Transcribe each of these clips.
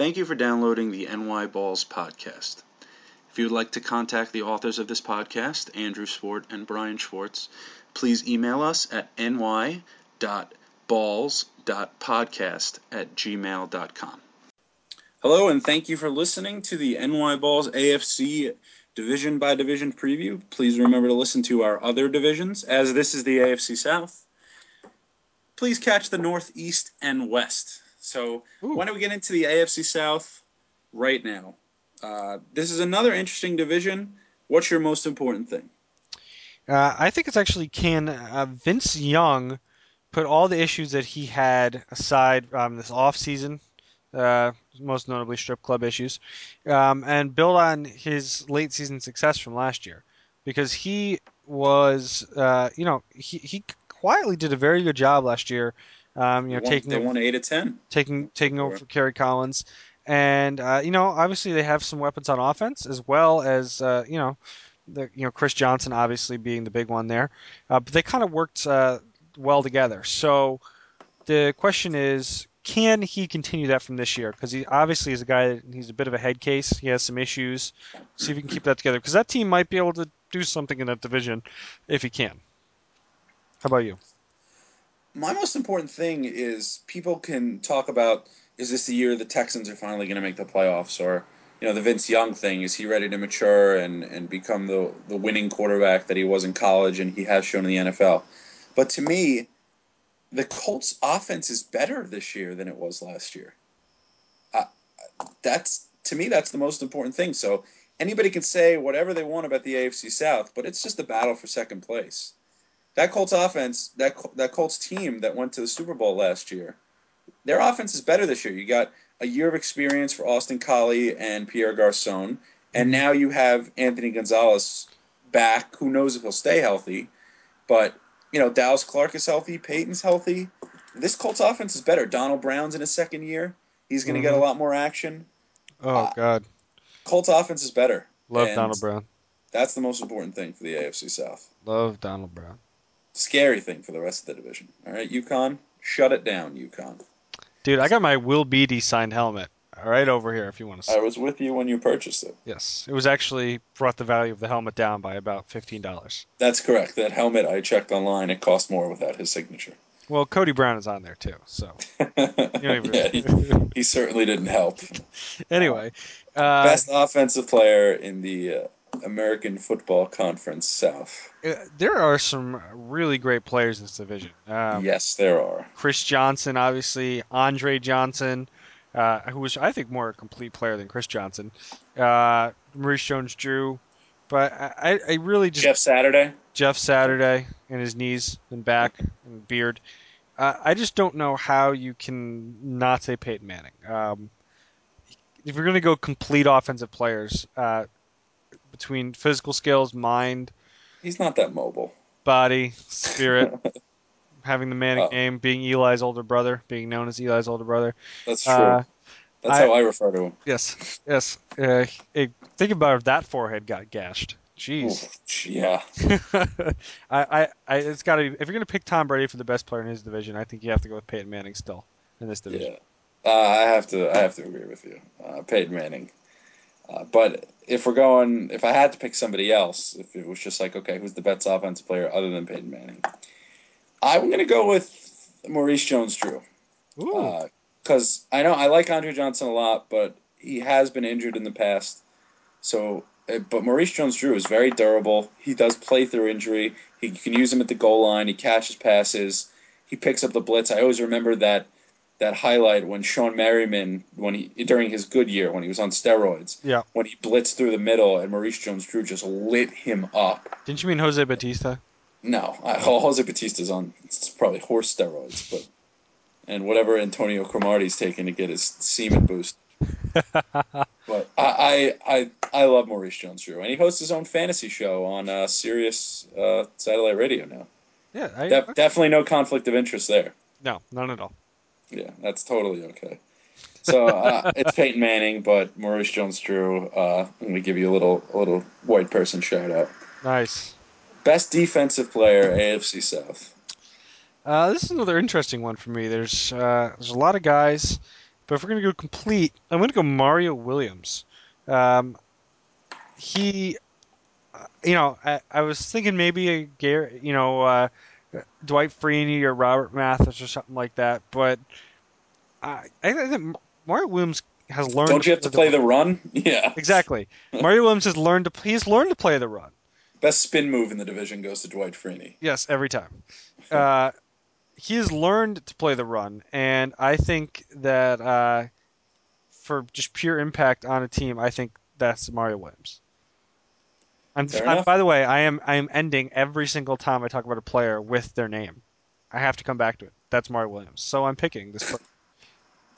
Thank you for downloading the NY Balls podcast. If you would like to contact the authors of this podcast, Andrew Swart and Brian Schwartz, please email us at ny.balls.podcast at gmail.com. Hello, and thank you for listening to the NY Balls AFC division by division preview. Please remember to listen to our other divisions, as this is the AFC South. Please catch the Northeast and West. So, Ooh. why don't we get into the AFC South right now? Uh, this is another interesting division. What's your most important thing? Uh, I think it's actually can uh, Vince Young put all the issues that he had aside um, this off season, uh, most notably strip club issues, um, and build on his late season success from last year, because he was, uh, you know, he, he quietly did a very good job last year. Um, you know, They taking they won eight to ten. taking taking over Sure. for Kerry Collins, and uh, you know obviously they have some weapons on offense as well as uh, you know the you know Chris Johnson obviously being the big one there, uh, but they kind of worked uh, well together. So the question is. Can he continue that from this year? Because he obviously is a guy. that- He's a bit of a head case. He has some issues. See if he can keep that together. Because that team might be able to do something in that division if he can. How about you? My most important thing is people can talk about is this the year the Texans are finally going to make the playoffs, or you know the Vince Young thing is he ready to mature and and become the the winning quarterback that he was in college and he has shown in the NFL. But to me, the Colts offense is better this year than it was last year. Uh, that's to me that's the most important thing. So anybody can say whatever they want about the AFC South, but it's just a battle for second place that Colts offense, that that Colts team that went to the Super Bowl last year, their offense is better this year. You got a year of experience for Austin Collie and Pierre Garcon, and now you have Anthony Gonzalez back. Who knows if he'll stay healthy? But you know, Dallas Clark is healthy, Peyton's healthy. This Colts offense is better. Donald Brown's in his second year. He's going to get a Mhm. lot more action. Oh Uh, God, Colts offense is better. love Donald Brown. That's the most important thing for the AFC South. Love Donald Brown. Scary thing for the rest of the division. All right, UConn, shut it down, UConn. Dude, I got my Will Beatty signed helmet right over here if you want to see. I was with you when you purchased it. Yes, it was actually brought the value of the helmet down by about fifteen dollars. That's correct. That helmet I checked online. It cost more without his signature. Well, Cody Brown is on there too. So yeah, he, he certainly didn't help. anyway, uh, Best offensive player in the uh, American Football Conference South. there are some really great players in this division. Um, yes, there are. Chris Johnson, obviously, Andre Johnson, uh, who was I think more a complete player than Chris Johnson. Uh, Maurice Jones-Drew, but I, I really just Jeff Saturday. Jeff Saturday and his knees and back and beard. Uh, I just don't know how you can not say Peyton Manning. Um, if you're going to go complete offensive players, uh, between physical skills, mind, He's not that mobile. body, spirit, having the Manning Oh. name, being Eli's older brother, being known as Eli's older brother. That's true. Uh, That's I- how I refer to him. Yes, yes. Uh, it, think about if that forehead got gashed. Jeez. Oof, yeah. I, I, I, it's got to be. If you're going to pick Tom Brady for the best player in his division, I think you have to go with Peyton Manning still in this division. Yeah, uh, I have to. I have to agree with you, uh, Peyton Manning. Uh, but if we're going, if I had to pick somebody else, if it was just like, okay, who's the best offensive player other than Peyton Manning, I'm going to go with Maurice Jones-Drew because I know I like Andre Johnson a lot, but he has been injured in the past. So, uh, but Maurice Jones-Drew is very durable. He does play through injury. He you can use him at the goal line. He catches passes. He picks up the blitz. I always remember that that highlight when Shawne Merriman, when he during his good year when he was on steroids, yeah. when he blitzed through the middle and Maurice Jones-Drew just lit him up. Didn't you mean Jose Batista? No, I, Jose Batista's on it's probably horse steroids, but and whatever Antonio Cromartie's taking to get his semen boost. But I, I I I love Maurice Jones-Drew, and he hosts his own fantasy show on uh, Sirius uh, satellite radio now. Yeah. I, Def- definitely no conflict of interest there. no, none at all. Yeah, that's totally okay. So uh, it's Peyton Manning, but Maurice Jones-Drew. Uh, I'm gonna give you a little a little white person shout out. Nice. Best defensive player, AFC South. Uh, this is another interesting one for me. There's uh, there's a lot of guys, But if we're gonna go complete, I'm gonna go Mario Williams. Um, he, uh, you know, I, I was thinking maybe a Gary, you know, uh, Dwight Freeney or Robert Mathis or something like that. But I, I think Mario Williams has learned Don't you have to play run. the run? Yeah. Exactly. Mario Williams has learned to he's learned to play the run. Best spin move in the division goes to Dwight Freeney. Yes, every time. Uh, he has learned to play the run, and I think that uh, for just pure impact on a team, I think that's Mario Williams. I'm, I'm, by the way, I am I am ending every single time I talk about a player with their name. I have to come back to it. That's Mario Williams. So I'm picking this. player.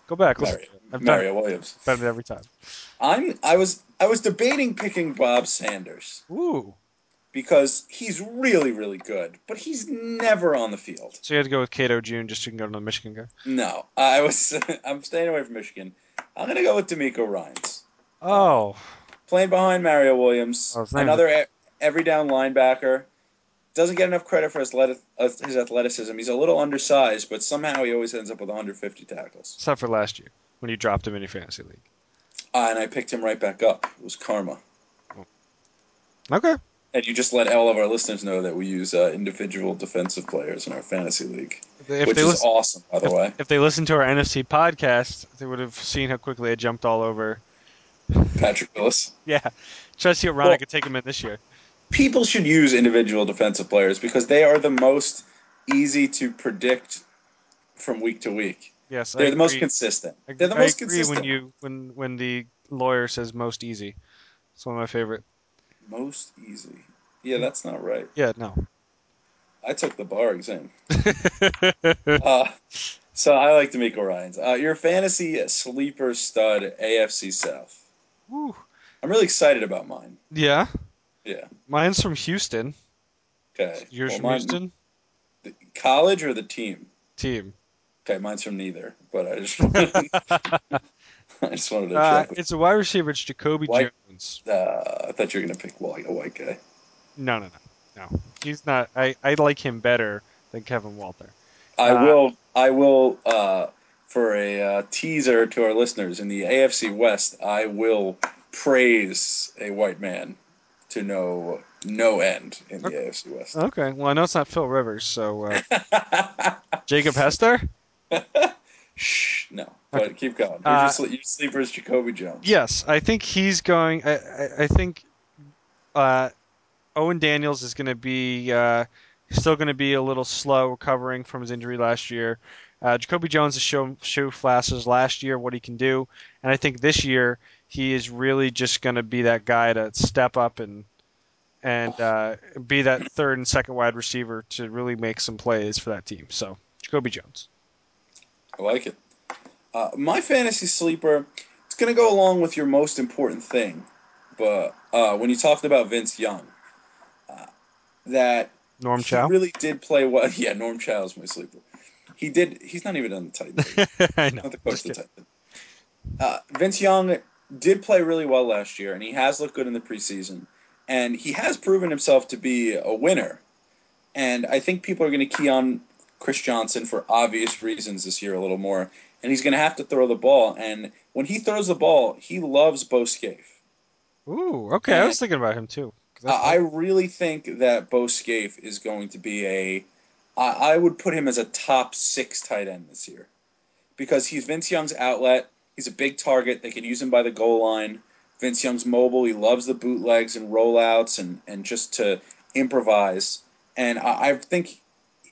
Go back. Mario, I've done Mario Williams. it, done it every time. I'm I was I was debating picking Bob Sanders Ooh. because he's really really good, but he's never on the field. So you had to go with Cato June just so you can go to the Michigan guy. No, I was I'm staying away from Michigan. I'm gonna go with DeMeco Ryans Oh. Playing behind Mario Williams, Oh, his name is- another e- every down linebacker. Doesn't get enough credit for his, uh, his athleticism. He's a little undersized, but somehow he always ends up with 150 tackles. Except for last year when you dropped him in your fantasy league. Uh, and I picked him right back up. It was karma. Okay. And you just let all of our listeners know that we use uh, individual defensive players in our fantasy league, If which is listen, awesome, by the way. if they listened to our NFC podcast, they would have seen how quickly I jumped all over. Patrick Willis. Yeah. See what Ron Well- could take him in this year. People should use individual defensive players because they are the most easy to predict from week to week. Yes, They're I the most consistent. I, They're the I most agree consistent. when you when when the lawyer says most easy. It's one of my favorite. Most easy. Yeah, that's not right. Yeah, no. I took the bar exam. Uh, so I like DeMeco Ryans. Uh, your fantasy sleeper stud AFC South. Woo. I'm really excited about mine. Yeah, Yeah. mine's from Houston. Okay. Yours Well, from mine- Houston? the college or the team? Team. Okay, mine's from neither. But I just, I just wanted to Uh, check. it's a wide receiver. It's Jacoby White- Jones. Uh, I thought you were gonna pick a white guy. No, no, no, no. He's not. I I like him better than Kevin Walter. I Uh, will. I will. Uh, for a uh, teaser to our listeners in the AFC West, I will praise a white man to no no end in the AFC West. Okay. Well, I know it's not Phil Rivers, so uh, Jacob Hester. Shh, no. But keep going. Uh, your, sle- your sleeper is Jacoby Jones. Yes, I think he's going. I, I, I think uh, Owen Daniels is going to be uh, still going to be a little slow recovering from his injury last year. Uh, Jacoby Jones has shown show flashes last year what he can do, and I think this year he is really just going to be that guy to step up and and uh, be that third and second wide receiver to really make some plays for that team. So Jacoby Jones. I like it. Uh, my fantasy sleeper, it's going to go along with your most important thing. But uh, when you talked about Vince Young, uh, that Norm Chow. really did play well. Yeah, Norm Chow is my sleeper. He did. He's not even on the Titans. I know. not the coach of the. Titans. Uh, Vince Young did play really well last year, and he has looked good in the preseason. And he has proven himself to be a winner. And I think people are going to key on Chris Johnson for obvious reasons this year a little more. And he's going to have to throw the ball. And when he throws the ball, he loves Bo Scaife. Ooh, okay. I was thinking about him too. Uh, I really think that Bo Scaife is going to be a. I I would put him as a top six tight end this year, because he's Vince Young's outlet. He's a big target. They can use him by the goal line. Vince Young's mobile. He loves the bootlegs and rollouts and and just to improvise. And I, I think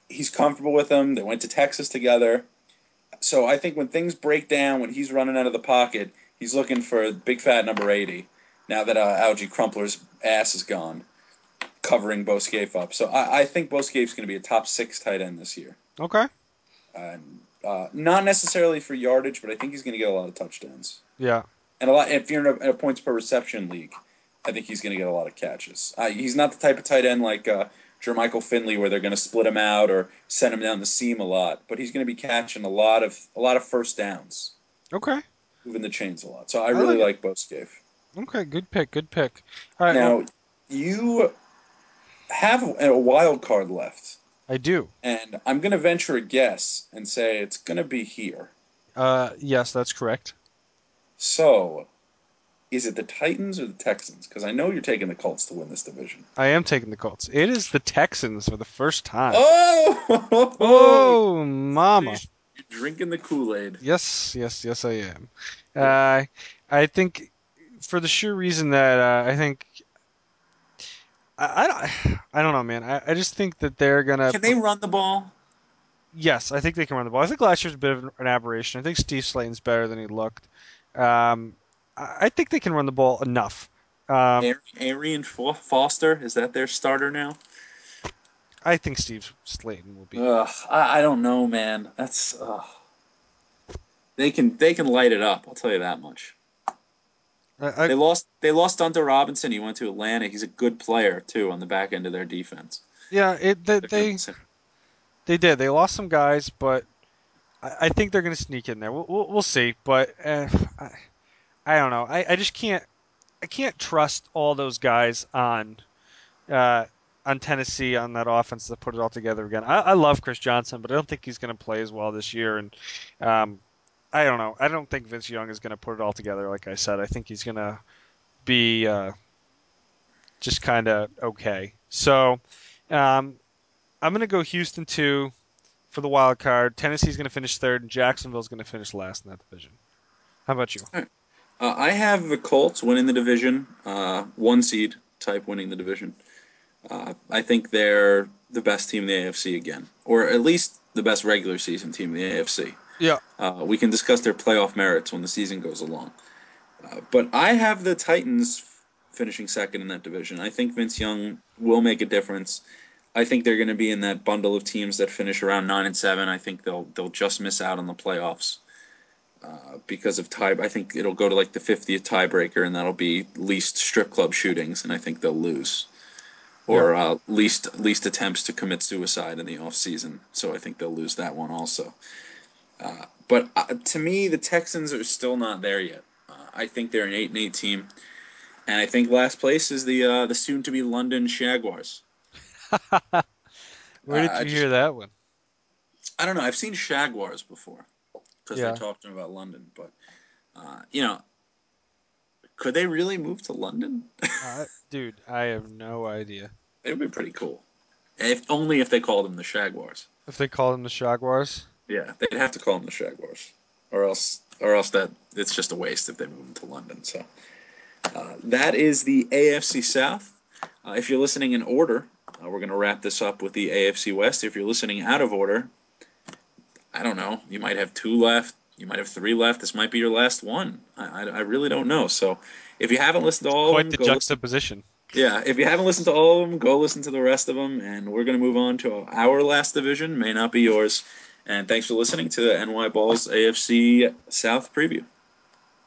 he's comfortable with them. They went to Texas together. So I think when things break down, when he's running out of the pocket, he's looking for big fat number eighty. Now that uh, Alge Crumpler's ass is gone, covering Bo Scaife up. So I, I think Bo Scaife's going to be a top six tight end this year. okay. And uh, not necessarily for yardage, but I think he's going to get a lot of touchdowns. Yeah. And a lot. If you're in a, a points per reception league, I think he's going to get a lot of catches. Uh, he's not the type of tight end like uh, Jermichael Finley, where they're going to split him out or send him down the seam a lot. But he's going to be catching a lot of a lot of first downs, Okay. moving the chains a lot. So I I really like like Bo Scaife. Okay. Good pick. Good pick. All right. well, Now you have a wild card left. I do. And I'm going to venture a guess and say it's going to be here. Uh, yes, that's correct. So, is it the Titans or the Texans? Because I know you're taking the Colts to win this division. I am taking the Colts. It is the Texans for the first time. Oh, Oh, mama. you're drinking the Kool-Aid. Yes, yes, yes, I am. Uh, I think for the sure reason that uh, I think I, I don't I don't know, man. I, I just think that they're gonna. Can they run the ball? Yes, I think they can run the ball. I think last year's a bit of an aberration. I think Steve Slaton's better than he looked. Um, I I think they can run the ball enough. Um, Ar- Arian Foster is that their starter now? I think Steve Slaton will be. Ugh, I, I don't know, man. That's ugh. they can they can light it up. I'll tell you that much. I, They lost they lost Dunta Robinson. He went to Atlanta. He's a good player too on the back end of their defense. yeah, it they, they they did. They lost some guys, but I, I think they're going to sneak in there. We'll, we'll, we'll see, but uh, I, I don't know. I, I just can't I can't trust all those guys on uh, on Tennessee on that offense to put it all together again. I, I love Chris Johnson, but I don't think he's going to play as well this year. And um, I don't know. I don't think Vince Young is going to put it all together. Like I said, I think he's going to be uh, just kind of okay. So um, I'm going to go Houston two for the wild card. Tennessee's going to finish third, and Jacksonville's going to finish last in that division. How about you? Uh, I have the Colts winning the division, uh, one seed type winning the division. Uh, I think they're the best team in the AFC again, or at least the best regular season team in the AFC. Yeah. Uh, we can discuss their playoff merits when the season goes along. Uh, but I have the Titans finishing second in that division. I think Vince Young will make a difference. I think they're going to be in that bundle of teams that finish around nine and seven. I think they'll they'll just miss out on the playoffs uh, because of tie. I think it'll go to like the fiftieth tiebreaker, and that'll be least strip club shootings, and I think they'll lose or uh, least least attempts to commit suicide in the off season. So I think they'll lose that one also. Uh, but uh, to me, the Texans are still not there yet. Uh, I think they're an eight and eight team, and I think last place is the uh, the soon to be London Jaguars. Where did I you just hear that one? I don't know. I've seen Jaguars before because they talked to talked about London, but uh, you know, could they really move to London? Uh, dude, I have no idea. it would be pretty cool. If only if they called them the Jaguars. If they called them the Jaguars. Yeah, they'd have to call them the Jaguars, or else, or else that it's just a waste if they move them to London. So uh, that is the AFC South. Uh, if you're listening in order, uh, we're going to wrap this up with the AFC West. If you're listening out of order, I don't know. You might have two left. You might have three left. This might be your last one. I, I, I really don't know. So if you haven't listened to all Quite of the them, go listen juxtaposition. yeah, if you haven't listened to all of them, go listen to the rest of them, and we're going to move on to our last division. May not be yours. And thanks for listening to the NY Balls AFC South preview.